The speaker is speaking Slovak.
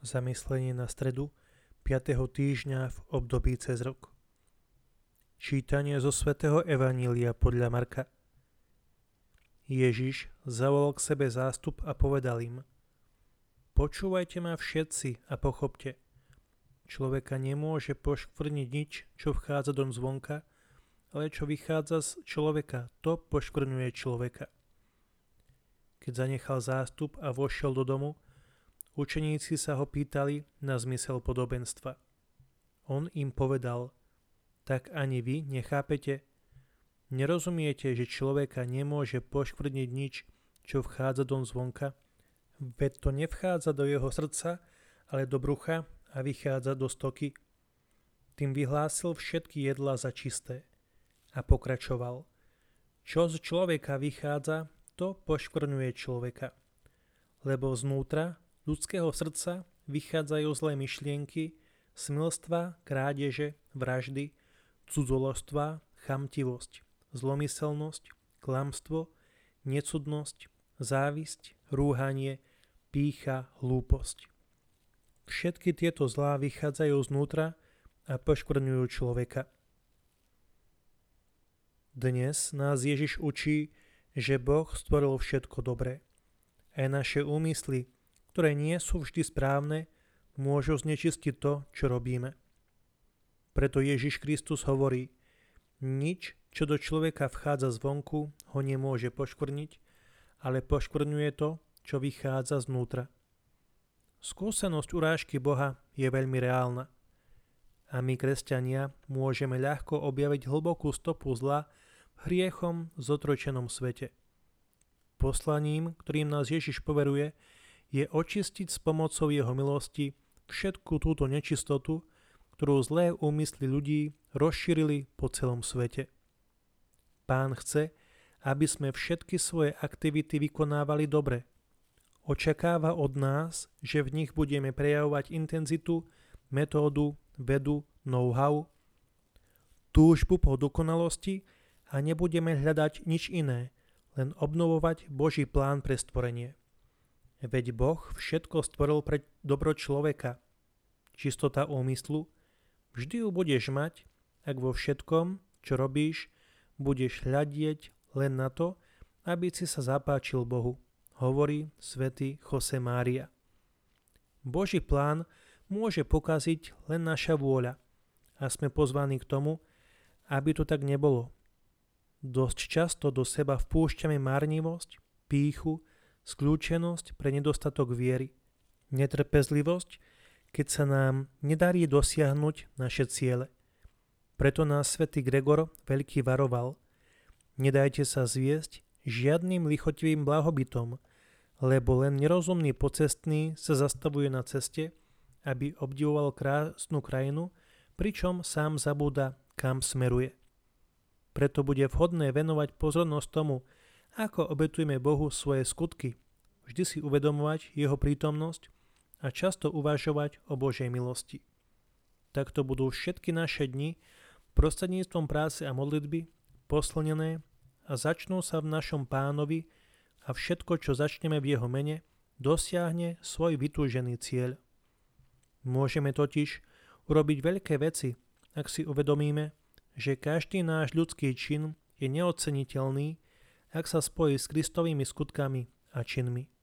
Zamyslenie na stredu 5. týždňa v období cez rok. Čítanie zo svätého Evanília podľa Marka. Ježiš zavolal k sebe zástup a povedal im Počúvajte ma všetci a pochopte. Človeka nemôže poškvrniť nič, čo vchádza do zvonka, ale čo vychádza z človeka, to poškvrňuje človeka. Keď zanechal zástup a vošiel do domu, Učeníci sa ho pýtali na zmysel podobenstva. On im povedal, tak ani vy nechápete? Nerozumiete, že človeka nemôže poškvrniť nič, čo vchádza do zvonka? Veď to nevchádza do jeho srdca, ale do brucha a vychádza do stoky. Tým vyhlásil všetky jedla za čisté. A pokračoval. Čo z človeka vychádza, to poškvrňuje človeka. Lebo znútra ľudského srdca vychádzajú zlé myšlienky, smilstva, krádeže, vraždy, cudzoložstva, chamtivosť, zlomyselnosť, klamstvo, necudnosť, závisť, rúhanie, pícha, hlúposť. Všetky tieto zlá vychádzajú znútra a poškvrňujú človeka. Dnes nás Ježiš učí, že Boh stvoril všetko dobré. Aj naše úmysly, ktoré nie sú vždy správne, môžu znečistiť to, čo robíme. Preto Ježiš Kristus hovorí, nič, čo do človeka vchádza zvonku, ho nemôže poškvrniť, ale poškvrňuje to, čo vychádza znútra. Skúsenosť urážky Boha je veľmi reálna. A my, kresťania, môžeme ľahko objaviť hlbokú stopu zla v hriechom zotročenom svete. Poslaním, ktorým nás Ježiš poveruje, je očistiť s pomocou jeho milosti všetku túto nečistotu, ktorú zlé úmysly ľudí rozšírili po celom svete. Pán chce, aby sme všetky svoje aktivity vykonávali dobre. Očakáva od nás, že v nich budeme prejavovať intenzitu, metódu, vedu, know-how, túžbu po dokonalosti a nebudeme hľadať nič iné, len obnovovať Boží plán pre stvorenie. Veď Boh všetko stvoril pre dobro človeka. Čistota úmyslu, vždy ju budeš mať, ak vo všetkom, čo robíš, budeš hľadieť len na to, aby si sa zapáčil Bohu, hovorí svätý Jose Mária. Boží plán môže pokaziť len naša vôľa a sme pozvaní k tomu, aby to tak nebolo. Dosť často do seba vpúšťame marnivosť, píchu, skľúčenosť pre nedostatok viery, netrpezlivosť, keď sa nám nedarí dosiahnuť naše ciele. Preto nás svätý Gregor veľký varoval. Nedajte sa zviesť žiadnym lichotivým blahobytom, lebo len nerozumný pocestný sa zastavuje na ceste, aby obdivoval krásnu krajinu, pričom sám zabúda, kam smeruje. Preto bude vhodné venovať pozornosť tomu, ako obetujeme Bohu svoje skutky, vždy si uvedomovať Jeho prítomnosť a často uvažovať o Božej milosti. Takto budú všetky naše dni prostredníctvom práce a modlitby poslnené a začnú sa v našom pánovi a všetko, čo začneme v jeho mene, dosiahne svoj vytúžený cieľ. Môžeme totiž urobiť veľké veci, ak si uvedomíme, že každý náš ľudský čin je neoceniteľný ak sa spojí s Kristovými skutkami a činmi.